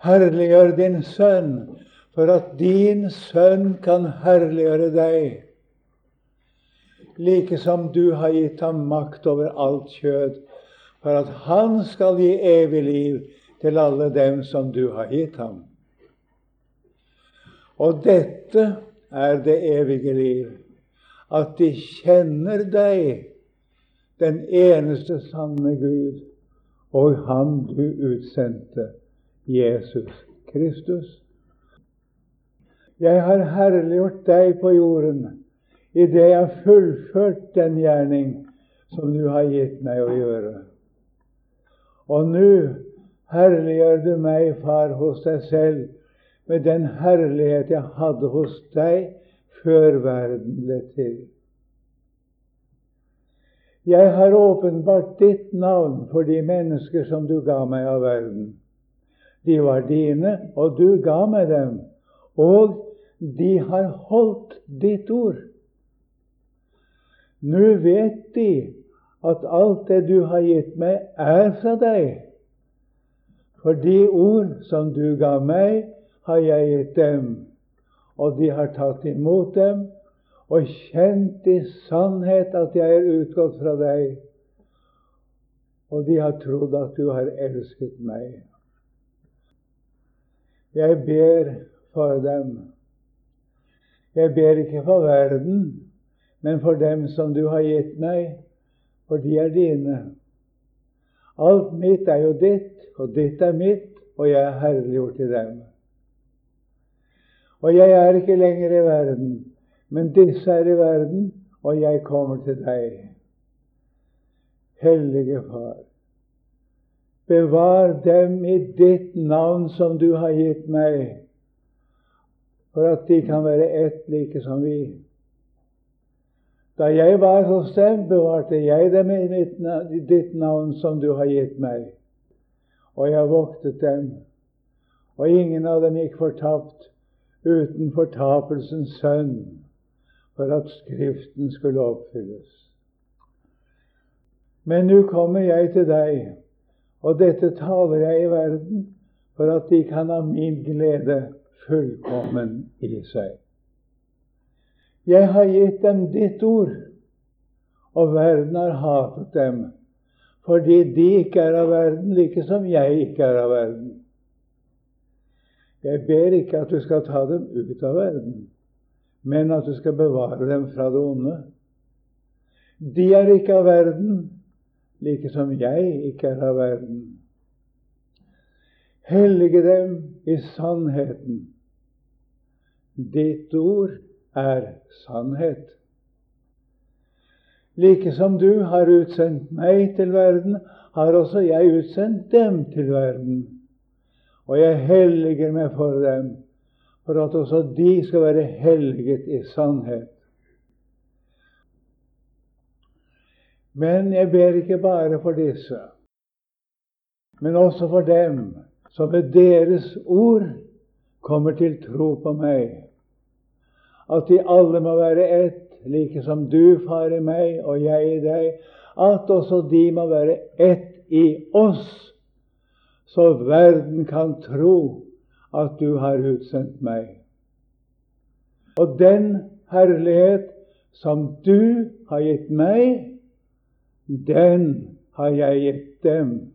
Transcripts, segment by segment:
Herliggjør din sønn, for at din sønn kan herliggjøre deg. Like som du har gitt ham makt over alt kjød, for at han skal gi evig liv til alle dem som du har gitt ham. Og dette er det evige liv, at de kjenner deg, den eneste sanne Gud, og Han du utsendte, Jesus Kristus. Jeg har herliggjort deg på jorden idet jeg har fullført den gjerning som du har gitt meg å gjøre. Og nå herliggjør du meg, Far, hos deg selv med den herlighet jeg hadde hos deg før verden ble til. Jeg har åpenbart ditt navn for de mennesker som du ga meg av verden. De var dine, og du ga meg dem, og de har holdt ditt ord. Nå vet de at alt det du har gitt meg, er fra deg. For de ord som du ga meg, har jeg gitt dem, og de har tatt imot dem og kjent i sannhet at jeg er utgått fra deg, og de har trodd at du har elsket meg. Jeg ber for dem. Jeg ber ikke for verden, men for dem som du har gitt meg, for de er dine. Alt mitt er jo ditt, og ditt er mitt, og jeg er herliggjort i dem. Og jeg er ikke lenger i verden, men disse er i verden, og jeg kommer til deg. Hellige Far, bevar dem i ditt navn som du har gitt meg, for at de kan være ett like som vi. Da jeg var hos dem, bevarte jeg dem i, ditt navn som du har gitt meg, og jeg voktet dem, og ingen av dem gikk fortapt uten fortapelsens sønn for at Skriften skulle oppfylles. Men nå kommer jeg til deg, og dette taler jeg i verden for at de kan ha min glede fullkommen i seg. Jeg har gitt dem ditt ord, og verden har hatet dem, fordi de ikke er av verden, like som jeg ikke er av verden. Jeg ber ikke at du skal ta dem ut av verden, men at du skal bevare dem fra det onde. De er ikke av verden, like som jeg ikke er av verden. Hellige dem i sannheten. Ditt ord er sannhet. Like som du har utsendt meg til verden, har også jeg utsendt dem til verden. Og jeg helliger meg for dem for at også de skal være helget i sannhet. Men jeg ber ikke bare for disse, men også for dem som ved deres ord kommer til tro på meg. At de alle må være ett, like som du, Far, i meg og jeg i deg. At også de må være ett i oss, så verden kan tro at du har utsendt meg. Og den herlighet som du har gitt meg, den har jeg gitt dem.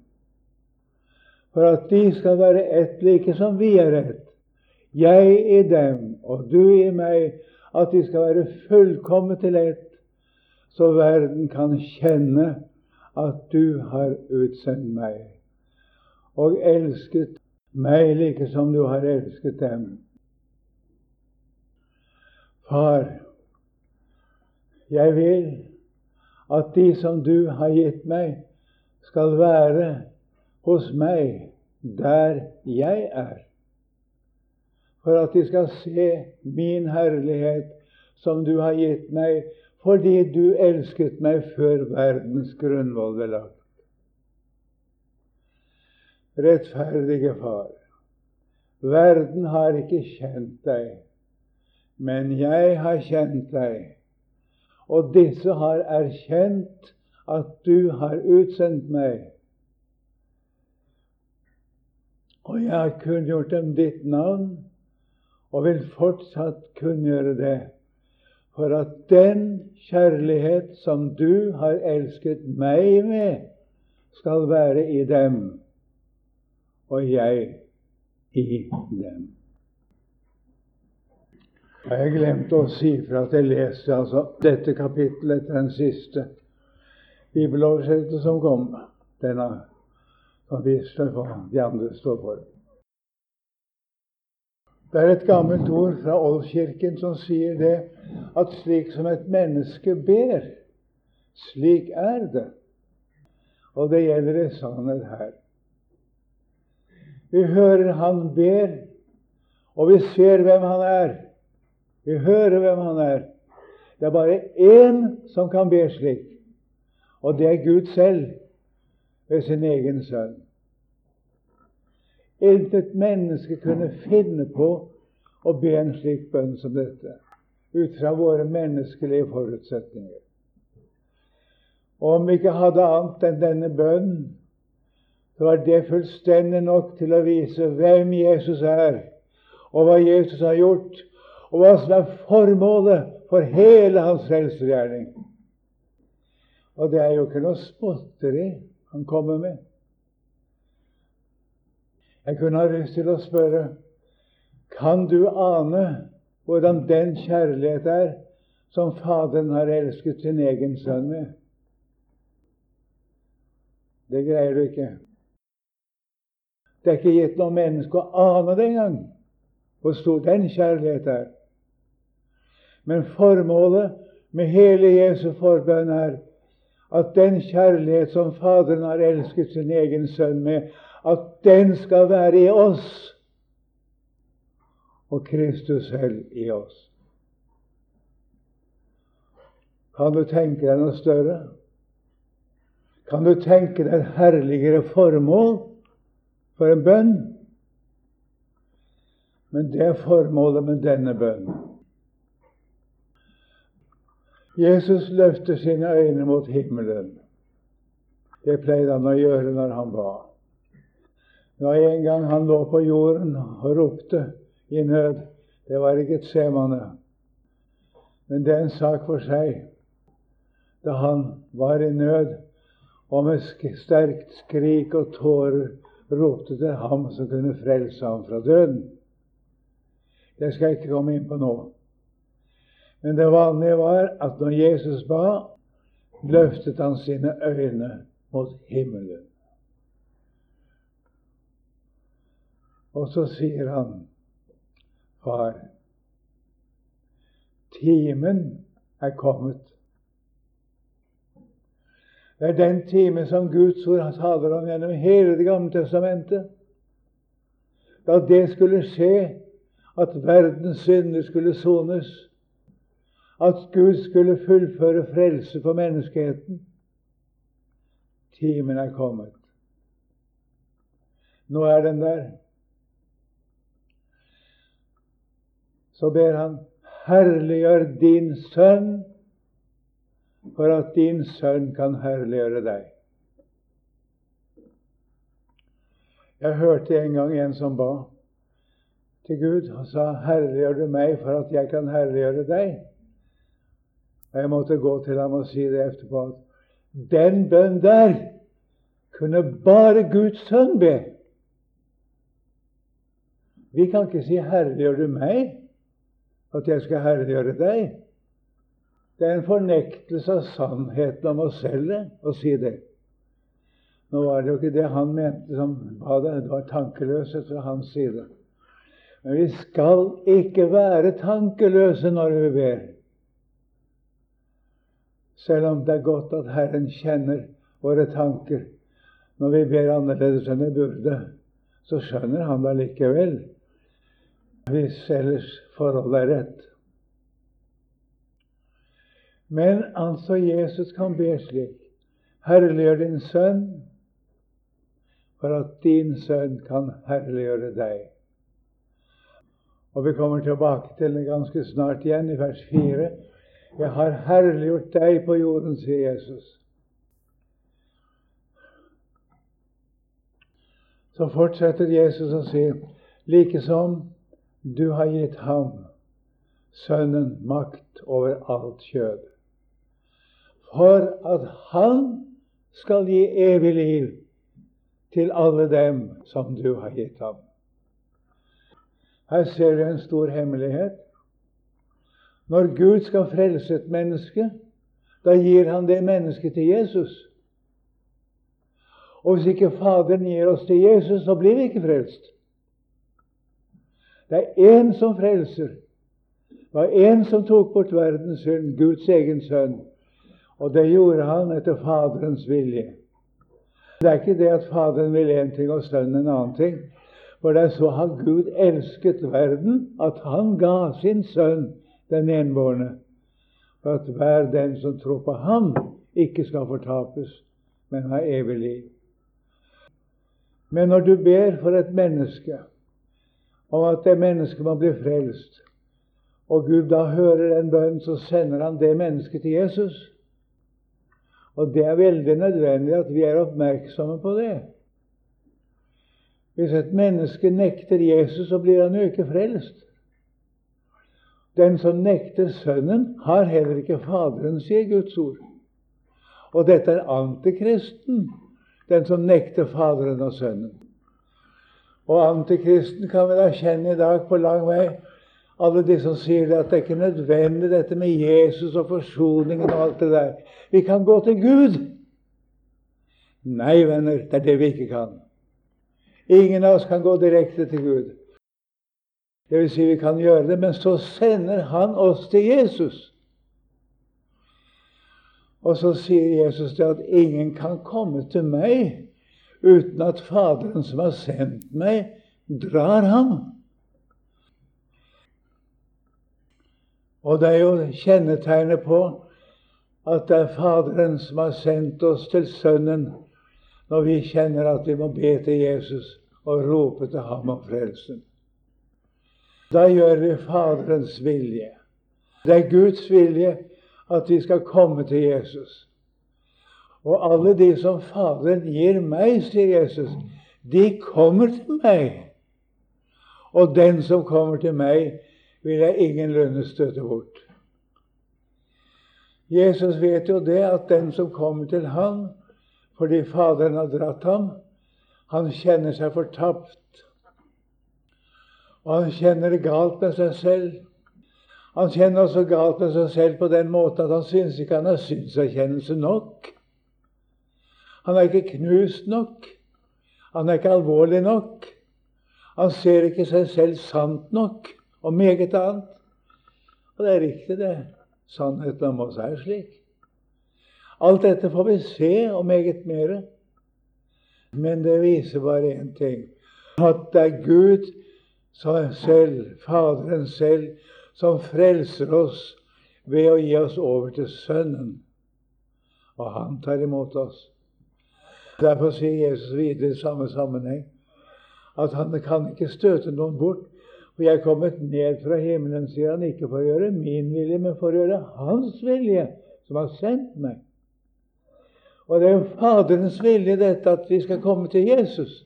For at de skal være ett like som vi er ett. Jeg i dem og du i meg. At de skal være fullkomment til ett, så verden kan kjenne at du har utsendt meg og elsket meg like som du har elsket dem. Far, jeg vil at de som du har gitt meg, skal være hos meg der jeg er, for at de skal se min herlighet som du har gitt meg, fordi du elsket meg før verdens grunnvoll ble lagt. Rettferdige Far, verden har ikke kjent deg, men jeg har kjent deg, og disse har erkjent at du har utsendt meg. Og jeg har kunngjort dem ditt navn, og vil fortsatt kunngjøre det, for at den kjærlighet som du har elsket meg med, skal være i dem, og jeg i dem. Jeg glemte å si for at jeg leste altså dette kapittelet etter den siste bibeloversettelsen som kom. Denne som viser hva de andre står for. Det er et gammelt ord fra Oldkirken som sier det at slik som et menneske ber, slik er det. Og det gjelder i sannhet her. Vi hører han ber, og vi ser hvem han er. Vi hører hvem han er. Det er bare én som kan be slik, og det er Gud selv ved sin egen sønn. Intet menneske kunne finne på å be en slik bønn som dette, ut fra våre menneskelige forutsetninger. Og om vi ikke hadde annet enn denne bønnen, så var det fullstendig nok til å vise hvem Jesus er, og hva Jesus har gjort, og hva som er formålet for hele hans frelsesgjerning. Og det er jo ikke noe spotteri han kommer med. Jeg kunne ha lyst til å spørre kan du ane hvordan den kjærlighet er som Faderen har elsket sin egen sønn med? Det greier du ikke. Det er ikke gitt noe menneske å ane det engang, hvor stor den kjærlighet er. Men formålet med hele Jesu forbønn er at den kjærlighet som Faderen har elsket sin egen sønn med, at den skal være i oss, og Kristus selv i oss. Kan du tenke deg noe større? Kan du tenke deg et herligere formål for en bønn? Men det er formålet med denne bønnen. Jesus løfter sine øyne mot himmelen. Det pleide han å gjøre når han ba. Da en gang han lå på jorden og ropte i nød Det var ikke et semane, men det er en sak for seg. Da han var i nød og med sterkt skrik og tårer ropte til ham som kunne frelse ham fra døden. Det skal jeg ikke komme inn på nå. Men det vanlige var at når Jesus ba, løftet han sine øyne mot himmelen. Og så sier han, Far, timen er kommet. Det er den time som Guds ord taler om gjennom hele Det gamle testamentet. Da det skulle skje, at verdens synder skulle sones, at Gud skulle fullføre frelse for menneskeheten. Timen er kommet. Nå er den der. Så ber han herliggjør din sønn, for at din sønn kan herliggjøre deg. Jeg hørte en gang en som ba til Gud og sa, 'Herliggjør du meg for at jeg kan herliggjøre deg'? Og jeg måtte gå til ham og si det etterpå at den bønn der kunne bare Guds sønn be. Vi kan ikke si 'herliggjør du meg', at jeg skal herliggjøre deg. Det er en fornektelse av sannheten om oss selv å si det. Nå var det jo ikke det han mente som ba det, det var tankeløshet fra hans side. Men vi skal ikke være tankeløse når vi ber. Selv om det er godt at Herren kjenner våre tanker når vi ber annerledes enn vi burde, så skjønner han det likevel, hvis ellers forholdet er rett. Men altså Jesus kan be slik. Herliggjør din sønn, for at din sønn kan herliggjøre deg. Og Vi kommer tilbake til det ganske snart igjen, i vers 4. 'Jeg har herliggjort deg på jorden', sier Jesus. så fortsetter Jesus å si like som du har gitt ham, Sønnen, makt over alt kjød, for at han skal gi evig liv til alle dem som du har gitt ham. Her ser vi en stor hemmelighet. Når Gud skal frelse et menneske, da gir han det mennesket til Jesus. Og hvis ikke Faderen gir oss til Jesus, så blir vi ikke frelst. Det er én som frelser. Det var én som tok bort verdens synd, Guds egen sønn. Og det gjorde han etter Faderens vilje. Det er ikke det at Faderen vil én ting og Sønnen en annen ting. For det er så har Gud elsket verden at han ga sin sønn, den enbårne, for at hver den som tror på ham, ikke skal fortapes, men ha evig liv. Men når du ber for et menneske om at det mennesket må bli frelst, og Gud da hører den bønnen, så sender han det mennesket til Jesus. Og det er veldig nødvendig at vi er oppmerksomme på det. Hvis et menneske nekter Jesus, så blir han jo ikke frelst. Den som nekter Sønnen, har heller ikke Faderen, sier Guds ord. Og dette er antikristen den som nekter Faderen og Sønnen. Og antikristen kan vi da kjenne i dag på lang vei. Alle de som sier det at det er ikke nødvendig dette med Jesus og forsoningen og alt det der. Vi kan gå til Gud. Nei, venner, det er det vi ikke kan. Ingen av oss kan gå direkte til Gud. Det vil si, vi kan gjøre det, men så sender Han oss til Jesus. Og så sier Jesus det at ingen kan komme til meg uten at Faderen som har sendt meg, drar ham. Og det er jo kjennetegnet på at det er Faderen som har sendt oss til Sønnen, når vi kjenner at vi må be til Jesus og rope til ham om frelsen. Da gjør vi Faderens vilje. Det er Guds vilje at vi skal komme til Jesus. Og alle de som Faderen gir meg, sier Jesus, de kommer til meg. Og den som kommer til meg, vil jeg ingenlunde støte bort. Jesus vet jo det at den som kommer til ham fordi Faderen har dratt ham, han kjenner seg fortapt. Og han kjenner det galt med seg selv. Han kjenner også galt med seg selv på den måten at han syns ikke han har synserkjennelse nok. Han er ikke knust nok. Han er ikke alvorlig nok. Han ser ikke seg selv sant nok, og meget annet. Og det er riktig, det. Sannheten om oss er slik. Alt dette får vi se, og meget mere. Men det viser bare én ting at det er Gud selv, Faderen selv, som frelser oss ved å gi oss over til Sønnen. Og han tar imot oss. Derfor sier Jesus videre i samme sammenheng at han kan ikke støte noen bort. For jeg er kommet ned fra himmelen, sier han, ikke for å gjøre min vilje, men for å gjøre Hans vilje, som har sendt meg. Og det er jo Faderens vilje dette at vi skal komme til Jesus.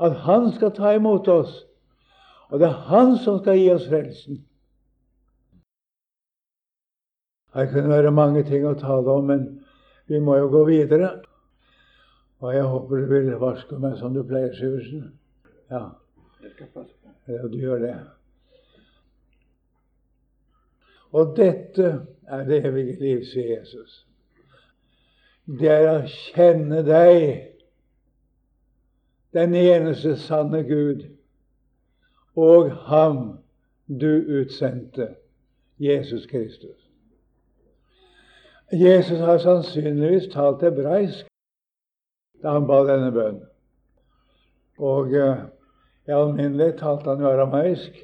At Han skal ta imot oss og det er Han som skal gi oss frelsen. Her kunne være mange ting å tale om, men vi må jo gå videre. Og jeg håper du vil varske meg som du pleier, Syversen. Ja. ja, du gjør det. Og dette er det evige liv, sier Jesus. Det er å kjenne deg, den eneste sanne Gud, og ham du utsendte, Jesus Kristus. Jesus har sannsynligvis talt hebraisk da han ba denne bønnen. Og uh, i alminnelighet talte han jo arameisk.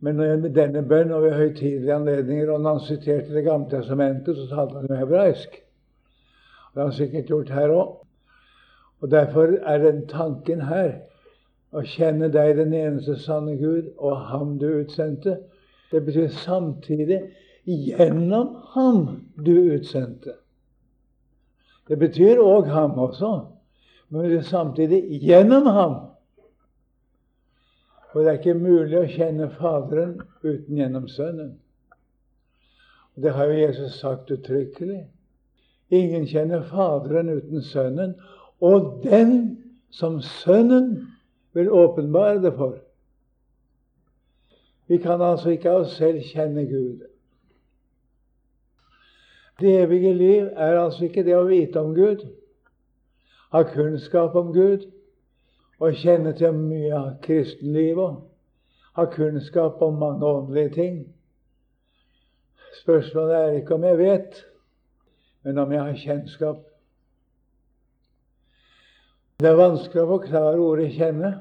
Men når denne bønnen og ved høytidelige anledninger, og når han siterte Det gamle testamentet, så talte han jo hebraisk. Det har han sikkert gjort her òg. Og Derfor er den tanken her å kjenne deg, den eneste sanne Gud, og ham du utsendte. Det betyr samtidig gjennom ham du utsendte. Det betyr òg ham også. men det er samtidig gjennom ham. For det er ikke mulig å kjenne Faderen uten gjennom Sønnen. Det har jo Jesus sagt uttrykkelig. Ingen kjenner Faderen uten Sønnen, og den som Sønnen vil åpenbare det for. Vi kan altså ikke av oss selv kjenne Gud. Det evige liv er altså ikke det å vite om Gud, ha kunnskap om Gud og kjenne til mye av kristenlivet, ha kunnskap om mange åndelige ting. Spørsmålet er ikke om jeg vet, men om jeg har kjennskap. Det er vanskelig å forklare ordet 'kjenne',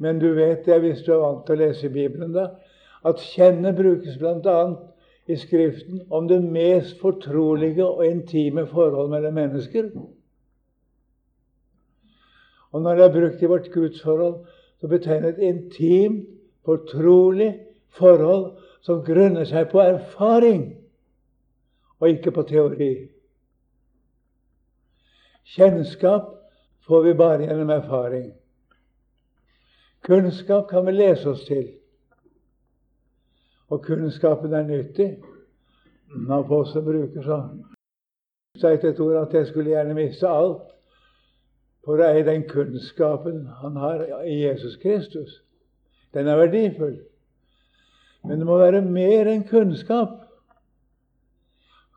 men du vet det hvis du er vant til å lese Bibelen, da, at 'kjenne' brukes bl.a. i Skriften om det mest fortrolige og intime forhold mellom mennesker. Og når det er brukt i vårt gudsforhold, så betegner det et intimt, fortrolig forhold som grunner seg på erfaring og ikke på teori. Kjennskap får vi bare gjennom erfaring. Kunnskap kan vi lese oss til. Og kunnskapen er nyttig. Apostelen bruker så Jeg til et ord at jeg skulle gjerne miste alt for å eie den kunnskapen han har i Jesus Kristus. Den er verdifull. Men det må være mer enn kunnskap.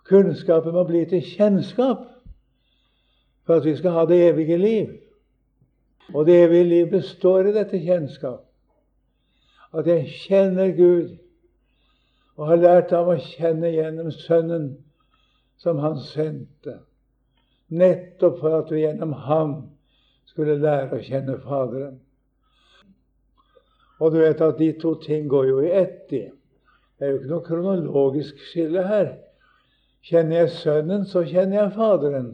Kunnskapen må bli til kjennskap for at vi skal ha det evige liv. Og det evige liv består i dette kjennskap. At jeg kjenner Gud og har lært ham å kjenne gjennom Sønnen som Han sendte. Nettopp for at vi gjennom ham skulle lære å kjenne Faderen. Og du vet at de to ting går jo i ett. Det er jo ikke noe kronologisk skille her. Kjenner jeg Sønnen, så kjenner jeg Faderen.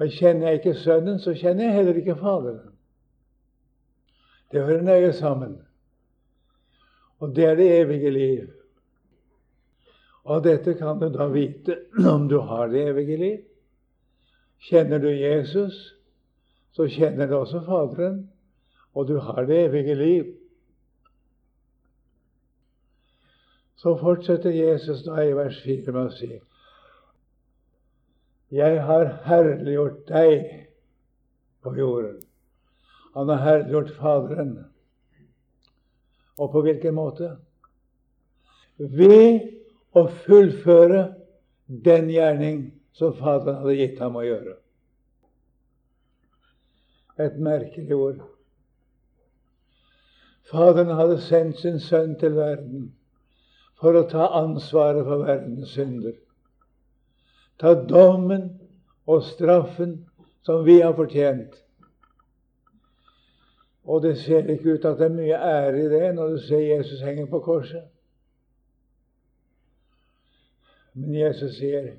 Og kjenner jeg ikke Sønnen, så kjenner jeg heller ikke Faderen. Det hører nøye sammen. Og det er det evige liv. Og dette kan du da vite om du har det evige liv. Kjenner du Jesus, så kjenner du også Faderen, og du har det evige liv. Så fortsetter Jesus da i vers 4 med å si jeg har herliggjort deg på jorden. Han har herliggjort Faderen. Og på hvilken måte? Ved å fullføre den gjerning som Faderen hadde gitt ham å gjøre. Et merkelig ord. Faderen hadde sendt sin sønn til verden for å ta ansvaret for verdens synder ta dommen og straffen som vi har fortjent. Og det ser ikke ut at det er mye ære i det når du ser Jesus henge på korset. Men Jesus sier,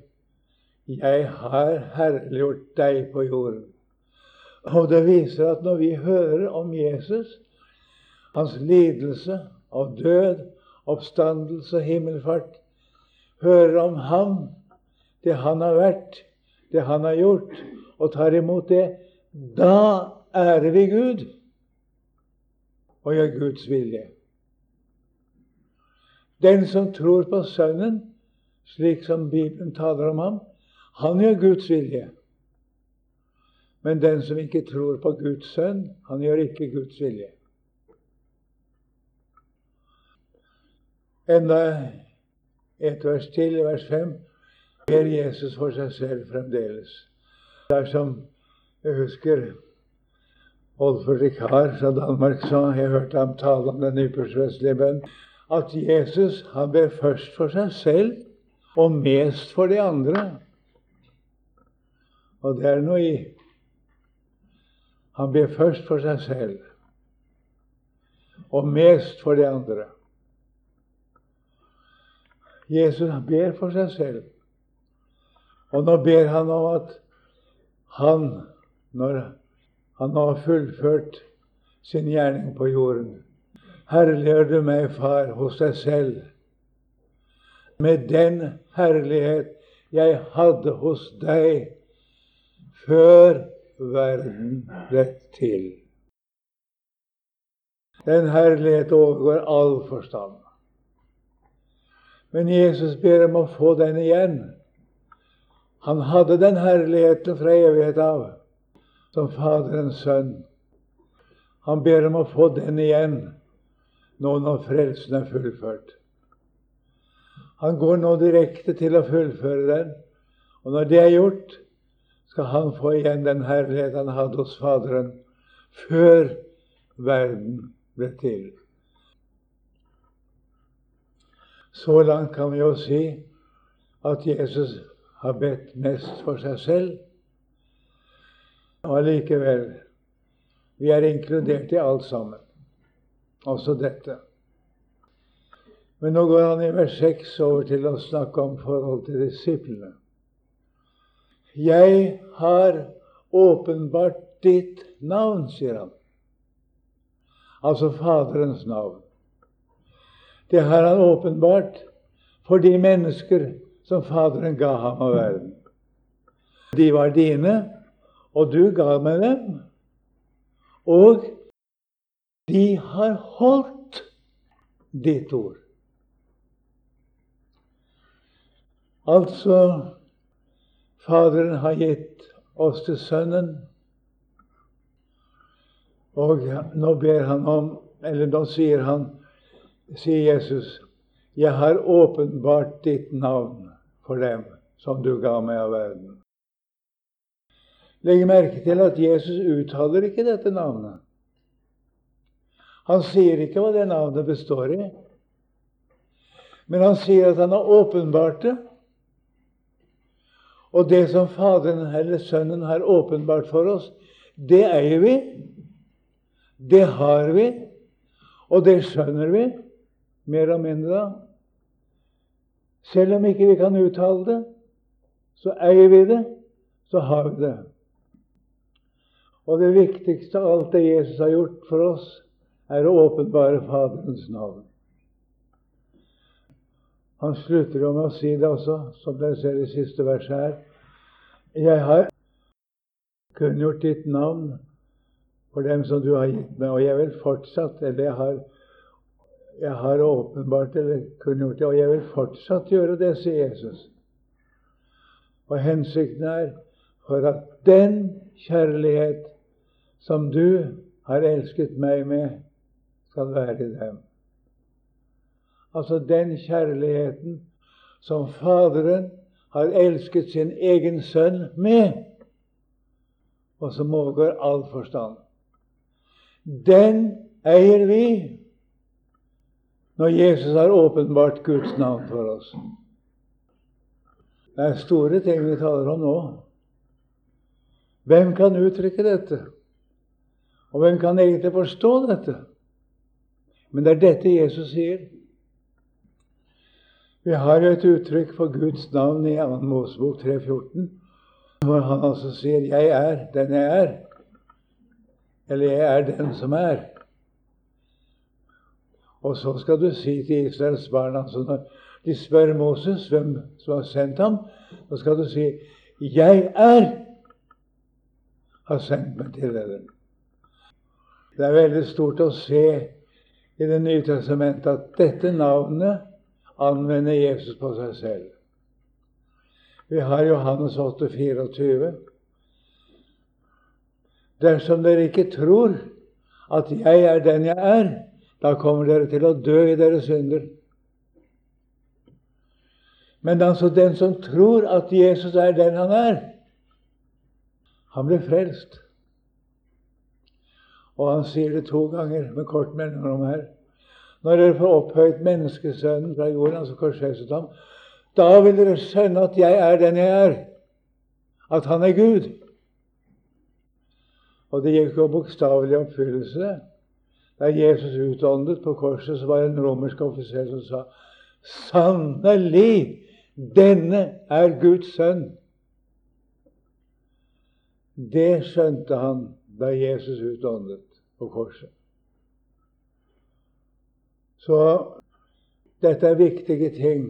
'Jeg har herliggjort deg på jorden'. Og det viser at når vi hører om Jesus, hans lidelse og død, oppstandelse og himmelfart, hører om ham det han har vært, det han har gjort, og tar imot det, da ærer vi Gud og gjør Guds vilje. Den som tror på Sønnen, slik som Bibelen taler om ham, han gjør Guds vilje. Men den som ikke tror på Guds sønn, han gjør ikke Guds vilje. Enda et vers til, vers 5 ber Jesus for seg selv fremdeles. Det er som jeg husker Olfer Rikard fra Danmark sa, jeg hørte ham tale om den ypperste bønn, at Jesus han ber først for seg selv og mest for de andre. Og det er noe i. Han ber først for seg selv og mest for de andre. Jesus ber for seg selv. Og nå ber han om at han, når han har fullført sin gjerning på jorden, herliggjør du meg, Far, hos deg selv, med den herlighet jeg hadde hos deg før verden ble til. Den herlighet overgår all forstand. Men Jesus ber om å få den igjen. Han hadde den herligheten fra evighet av som Faderens sønn. Han ber om å få den igjen nå når frelsen er fullført. Han går nå direkte til å fullføre den, og når det er gjort, skal han få igjen den herlighet han hadde hos Faderen før verden ble til. Så langt kan vi jo si at Jesus har bedt mest for seg selv. Og allikevel vi er inkludert i alt sammen, også dette. Men nå går han i vers 6 over til å snakke om forhold til disiplene. Jeg har åpenbart ditt navn, sier han. Altså Faderens navn. Det har han åpenbart for de mennesker som Faderen ga ham av verden. De var dine, og du ga meg dem. Og de har holdt ditt ord. Altså Faderen har gitt oss til Sønnen, og nå ber han om Eller nå sier han, sier Jesus, jeg har åpenbart ditt navn for dem som du ga meg av verden. Legg merke til at Jesus uttaler ikke dette navnet. Han sier ikke hva det navnet består i. Men han sier at han har åpenbart det. Og det som Faderen eller Sønnen har åpenbart for oss, det eier vi. Det har vi. Og det skjønner vi, mer og mindre. Selv om ikke vi kan uttale det, så eier vi det, så har vi det. Og det viktigste av alt det Jesus har gjort for oss, er å åpenbare Faderens navn. Han slutter jo med å si det også, som dere ser i siste verset her. Jeg har kunngjort ditt navn for dem som du har gitt meg, og jeg vil fortsatt Eller jeg har, jeg har åpenbart eller kunngjort det, og jeg vil fortsatt gjøre det, sier Jesus. Og hensikten er for at den kjærlighet som du har elsket meg med, skal være i dem. Altså den kjærligheten som Faderen har elsket sin egen sønn med, og som overgår all forstand. Den eier vi når Jesus har åpenbart Guds navn for oss. Det er store ting vi taler om nå. Hvem kan uttrykke dette? Og hvem kan egentlig forstå dette? Men det er dette Jesus sier. Vi har jo et uttrykk for Guds navn i 2. Mosebok 3,14, hvor han altså sier 'Jeg er den jeg er', eller 'Jeg er den som er'. Og så skal du si til Israels barn altså Når de spør Moses hvem som har sendt ham, så skal du si 'Jeg er' har sendt meg til dere. Det er veldig stort å se i Det nye testamentet at dette navnet anvender Jesus på seg selv. Vi har Johannes 8, 24. Dersom dere ikke tror at jeg er den jeg er, da kommer dere til å dø i deres synder. Men altså den som tror at Jesus er den han er, han blir frelst. Og han sier det to ganger med kort mellomrom her. Når dere får opphøyt menneskesønnen fra jorden, altså korsfestet ham, da vil dere skjønne at jeg er den jeg er. At han er Gud. Og det gikk jo bokstavelig oppfyllelse. Da Jesus utåndet på korset, så var det en romersk offiser som sa Sannelig, denne er Guds sønn. Det skjønte han da Jesus utåndet på korset. Så dette er viktige ting.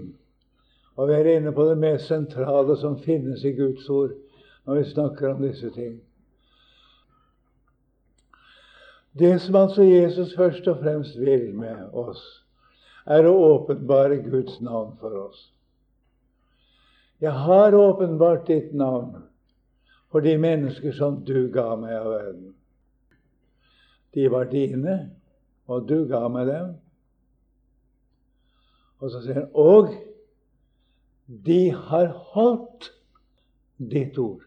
Og vi er inne på det mest sentrale som finnes i Guds ord, når vi snakker om disse ting. Det som altså Jesus først og fremst vil med oss, er å åpenbare Guds navn for oss. Jeg har åpenbart ditt navn for de mennesker som du ga meg av verden. De var dine, og du ga meg dem. Og så sier han og de har holdt ditt ord.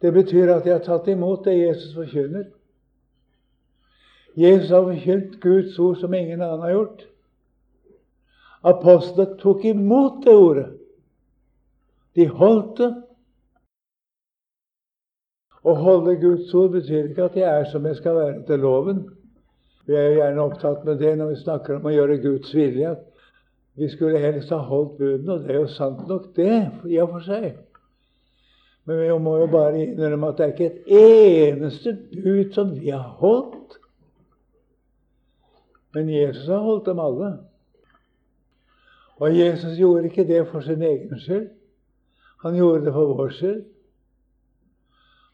Det betyr at de har tatt imot det Jesus forkynner. Jesus har forkynt Guds ord som ingen annen har gjort. Apostlene tok imot det ordet. De holdt det. Å holde Guds ord betyr ikke at jeg er som jeg skal være etter loven. Vi er jo gjerne opptatt med det når vi snakker om å gjøre Guds vilje. Vi skulle helst ha holdt budene, og det er jo sant nok, det, i og for seg. Men vi må jo bare innrømme at det er ikke et eneste bud som vi har holdt. Men Jesus har holdt dem alle. Og Jesus gjorde ikke det for sin egen skyld. Han gjorde det for vår skyld.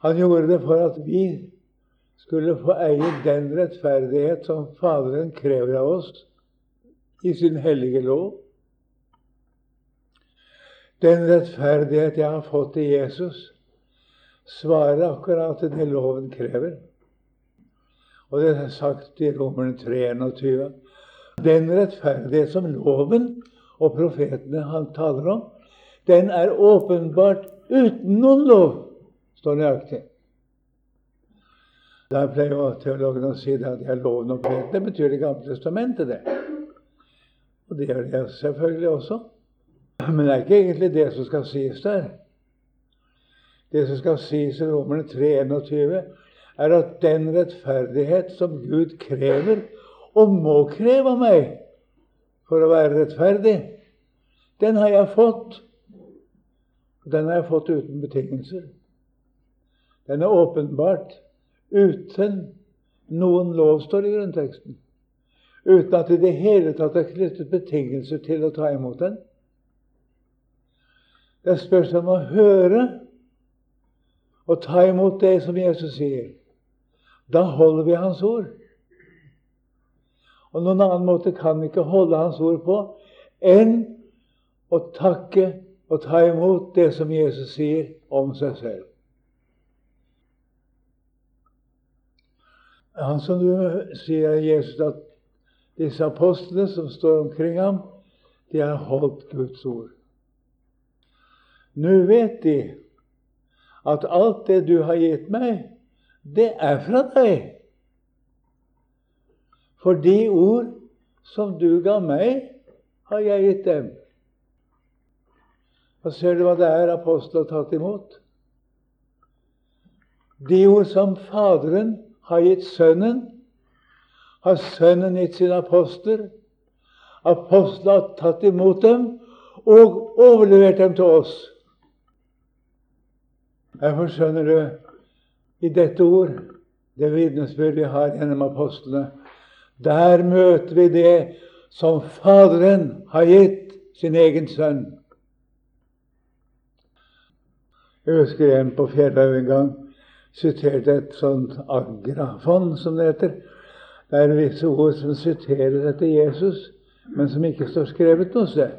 Han gjorde det for at vi skulle få eie den rettferdighet som Faderen krever av oss i sin hellige lov. Den rettferdighet jeg har fått i Jesus, svarer akkurat til det loven krever. Og det er sagt i Romerne 3,21. Den rettferdighet som loven og profetene han taler om, den er åpenbart uten noen lov, står nøyaktig. Der pleier jo teologene å si at det er loven og profetene. Det betyr Det gamle testamentet, det. Og det gjør det selvfølgelig også. Men det er ikke egentlig det som skal sies der. Det som skal sies i Romerne 3,21, er at den rettferdighet som Gud krever, og må kreve av meg for å være rettferdig, den har jeg fått. Den har jeg fått uten betingelser. Den er åpenbart uten noen lov, står i grunnteksten. Uten at det i det hele tatt er knyttet betingelser til å ta imot den. Det er spørsmål om å høre og ta imot det som Jesus sier. Da holder vi Hans ord. Og noen annen måte kan vi ikke holde Hans ord på enn å takke og ta imot det som Jesus sier om seg selv. Han som du sier Jesus at disse apostlene som står omkring ham, de har holdt Guds ord. Nå vet de at alt det du har gitt meg, det er fra deg. For de ord som du ga meg, har jeg gitt dem. Og ser du hva det er apostelen har tatt imot? De ord som Faderen har gitt Sønnen, har Sønnen gitt sin apostler. Apostlene har tatt imot dem og overlevert dem til oss. Derfor skjønner du i dette ord, det vitnesbyrd vi har gjennom apostlene. Der møter vi det som Faderen har gitt sin egen sønn. Jeg husker en på Fjellhaug en gang siterte et sånt agrafon, som det heter. Det er visse ord som siterer etter Jesus, men som ikke står skrevet noe sted.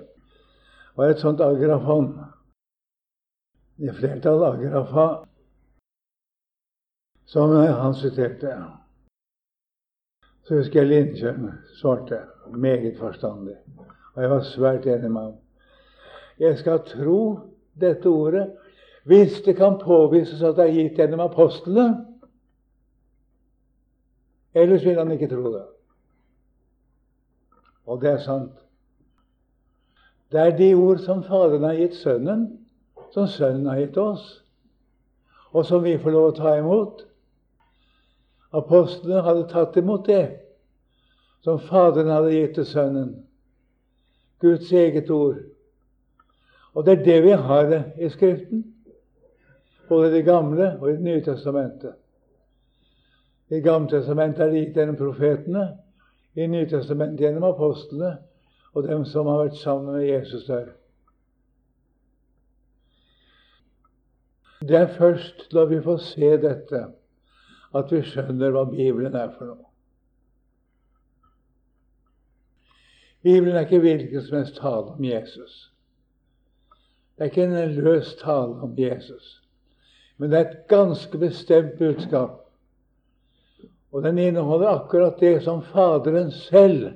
Og et sånt agrafon. I flertall agrafa som han siterte. Så husker jeg Lindkjøm svarte, meget forstandig, og jeg var svært enig med ham. Jeg skal tro dette ordet hvis det kan påvises at det er gitt gjennom apostlene. Ellers vil han ikke tro det. Og det er sant. Det er de ord som Faderen har gitt Sønnen, som Sønnen har gitt oss, og som vi får lov å ta imot. Apostlene hadde tatt imot det som Faderen hadde gitt til Sønnen. Guds eget ord. Og det er det vi har i Skriften, både i Det gamle og i Det nye testamentet. I Gamle testamentet er det gitt gjennom profetene, i Nye testamentet gjennom apostlene og dem som har vært sammen med Jesus der. Det er først når vi får se dette, at vi skjønner hva Bibelen er for noe. Bibelen er ikke hvilken som helst tale om Jesus. Det er ikke en løs tale om Jesus, men det er et ganske bestemt budskap. Og den inneholder akkurat det som Faderen selv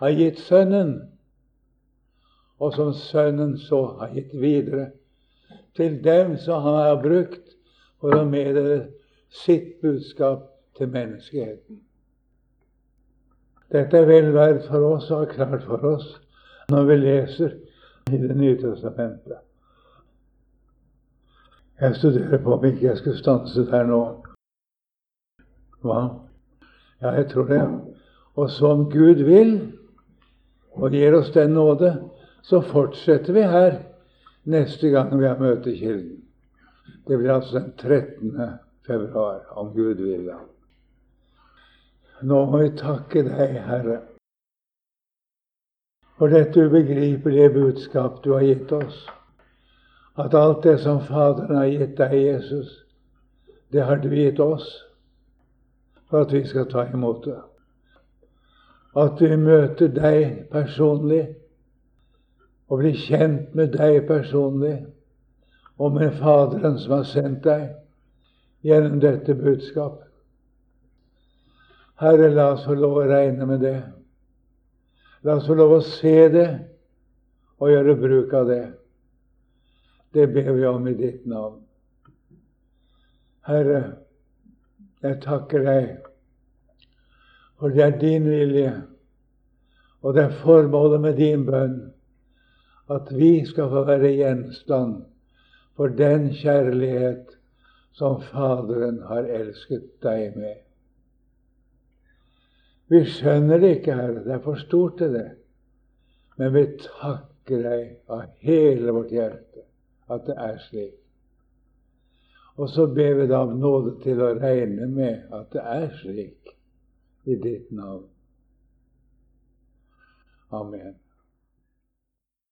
har gitt Sønnen, og som Sønnen så har gitt videre til dem som han har brukt for å meddele sitt budskap til menneskeheten. Dette er vel verdt for oss å ha klart for oss når vi leser i Det nye testamentet. Jeg studerer på om ikke jeg skulle stanse der nå. Hva? Ja, jeg tror det. Og som Gud vil, og gir oss den nåde, så fortsetter vi her neste gang vi har møtekilden. Det blir altså den 13. februar, om Gud vil. Nå må vi takke deg, Herre, for dette ubegripelige budskap du har gitt oss. At alt det som Faderen har gitt deg, Jesus, det har du gitt oss for at vi skal ta imot det. At vi møter deg personlig og blir kjent med deg personlig og med Faderen som har sendt deg, gjennom dette budskap. Herre, la oss få lov å regne med det. La oss få lov å se det og gjøre bruk av det. Det ber vi om i ditt navn. Herre, jeg takker deg, for det er din vilje, og det er formålet med din bønn at vi skal få være gjenstand for den kjærlighet som Faderen har elsket deg med. Vi skjønner det ikke, Herre, det er for stort til det. Men vi takker deg av hele vårt hjerte at det er slik. Og så ber vi deg om nåde til å regne med at det er slik i ditt navn. Amen.